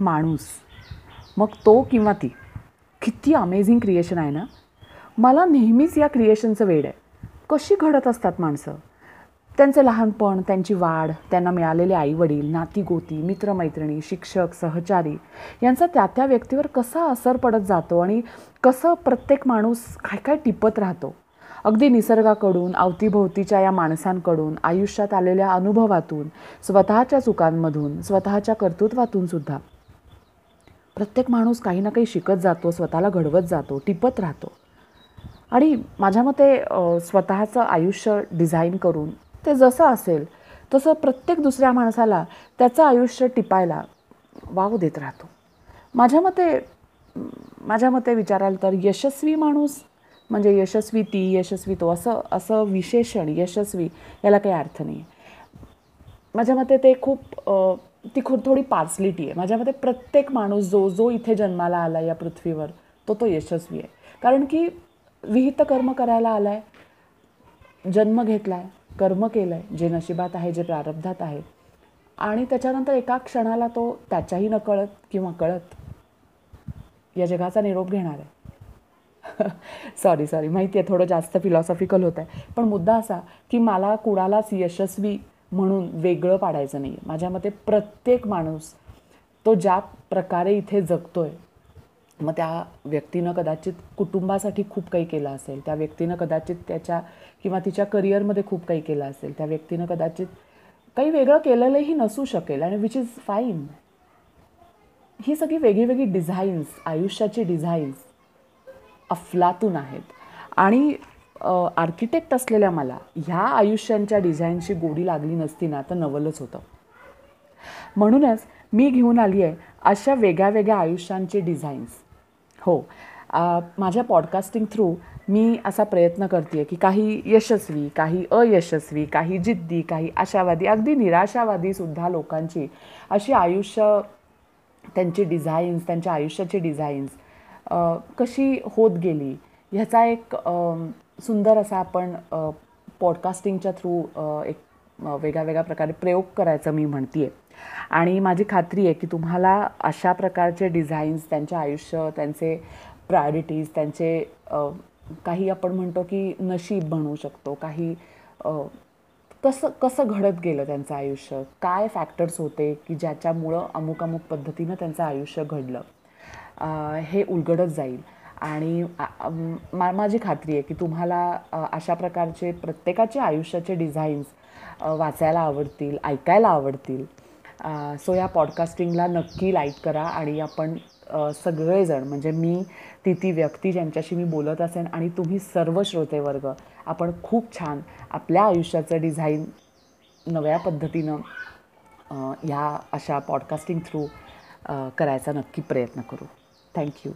माणूस. मग तो किंवा ती. किती अमेझिंग क्रिएशन आहे ना? मला नेहमीच या क्रिएशनचं वेड आहे. कशी घडत असतात माणसं? त्यांचे लहानपण त्यांची वाढ त्यांना मिळालेले आईवडील नातीगोती मित्रमैत्रिणी शिक्षक सहचारी यांचा त्या त्या व्यक्तीवर कसा असर पडत जातो आणि कसं प्रत्येक माणूस काय काय टिपत राहतो? अगदी निसर्गाकडून अवतीभोवतीच्या या माणसांकडून आयुष्यात आलेल्या अनुभवातून स्वतःच्या चुकांमधून स्वतःच्या कर्तृत्वातून सुद्धा. प्रत्येक माणूस काही ना काही शिकत जातो स्वतःला घडवत जातो टिपत राहतो. आणि माझ्या मते स्वतःचं आयुष्य डिझाईन करून ते जसं असेल तसं प्रत्येक दुसऱ्या माणसाला त्याचं आयुष्य टिपायला वाव देत राहतो. माझ्या मते माझ्या मते विचाराल तर यशस्वी माणूस म्हणजे यशस्वी ती यशस्वी तो असं असं विशेषण यशस्वी याला काही अर्थ नाही माझ्या मते ते खूप ती खो थोडी पार्सलिटी आहे माझ्या मते प्रत्येक माणूस जो जो इथे जन्माला आला या पृथ्वीवर तो तो यशस्वी आहे. कारण की विहित कर्म करायला आला आहे जन्म घेतला आहे कर्म केलं आहे जे नशिबात आहे जे प्रारब्धात आहे. आणि त्याच्यानंतर एका क्षणाला तो त्याच्याही नकळत किंवा कळत या जगाचा निरोप घेणार आहे. सॉरी सॉरी माहिती आहे थोडं जास्त फिलॉसॉफिकल होत आहे पण मुद्दा असा की मला कुणालाच यशस्वी म्हणून वेगळं पाडायचं नाही आहे माझ्या मते प्रत्येक माणूस तो ज्या प्रकारे इथे जगतो आहे मग त्या व्यक्तीनं कदाचित कुटुंबासाठी खूप काही केलं असेल त्या व्यक्तीनं कदाचित त्याच्या किंवा तिच्या करिअरमध्ये खूप काही केलं असेल त्या व्यक्तीनं कदाचित काही वेगळं केलेलंही नसू शकेल आणि विच इज फाईन ही सगळी वेगळी वेगळी डिझाईन्स आयुष्याची डिझाईन्स अफलातून आहेत. आणि आर्किटेक्ट असलेल्या मला ह्या आयुष्यांच्या डिझाईनची गोडी लागली नसती ना तर नवलच होतं. म्हणूनच मी घेऊन आली आहे अशा वेगळ्या वेगळ्या आयुष्यांचे डिझाईन्स हो माझ्या पॉडकास्टिंग थ्रू मी असा प्रयत्न करते आहे की काही यशस्वी काही अयशस्वी काही जिद्दी काही आशावादी अगदी निराशावादीसुद्धा लोकांची अशी आयुष्य त्यांची डिझाईन्स त्यांच्या आयुष्याची डिझाईन्स कशी होत गेली ह्याचा एक सुंदर असा आपण पॉडकास्टिंगच्या थ्रू एक वेगळ्या वेगळ्या प्रकारे प्रयोग करायचं मी म्हणते आहे आणि माझी खात्री आहे की तुम्हाला अशा प्रकारचे डिझाईन्स त्यांचे आयुष्य त्यांचे प्रायोरिटीज त्यांचे काही आपण म्हणतो की नशीब म्हणू शकतो. काही कसं कसं घडत गेलं त्यांचं आयुष्य? काय फॅक्टर्स होते की ज्याच्यामुळं अमुक अमुक पद्धतीनं त्यांचं आयुष्य घडलं? हे उलगडत जाईल. आणि मा माझी खात्री आहे की तुम्हाला अशा प्रकारचे प्रत्येकाचे आयुष्याचे डिझाईन्स वाचायला आवडतील ऐकायला आवडतील. सो या पॉडकास्टिंगला नक्की लाईक करा आणि आपण सगळेजण म्हणजे मी ती ती व्यक्ती ज्यांच्याशी मी बोलत असेन आणि तुम्ही सर्व श्रोतेवर्ग आपण खूप छान आपल्या आयुष्याचं डिझाईन नव्या पद्धतीनं ह्या अशा पॉडकास्टिंग थ्रू करायचा नक्की प्रयत्न करू. थँक्यू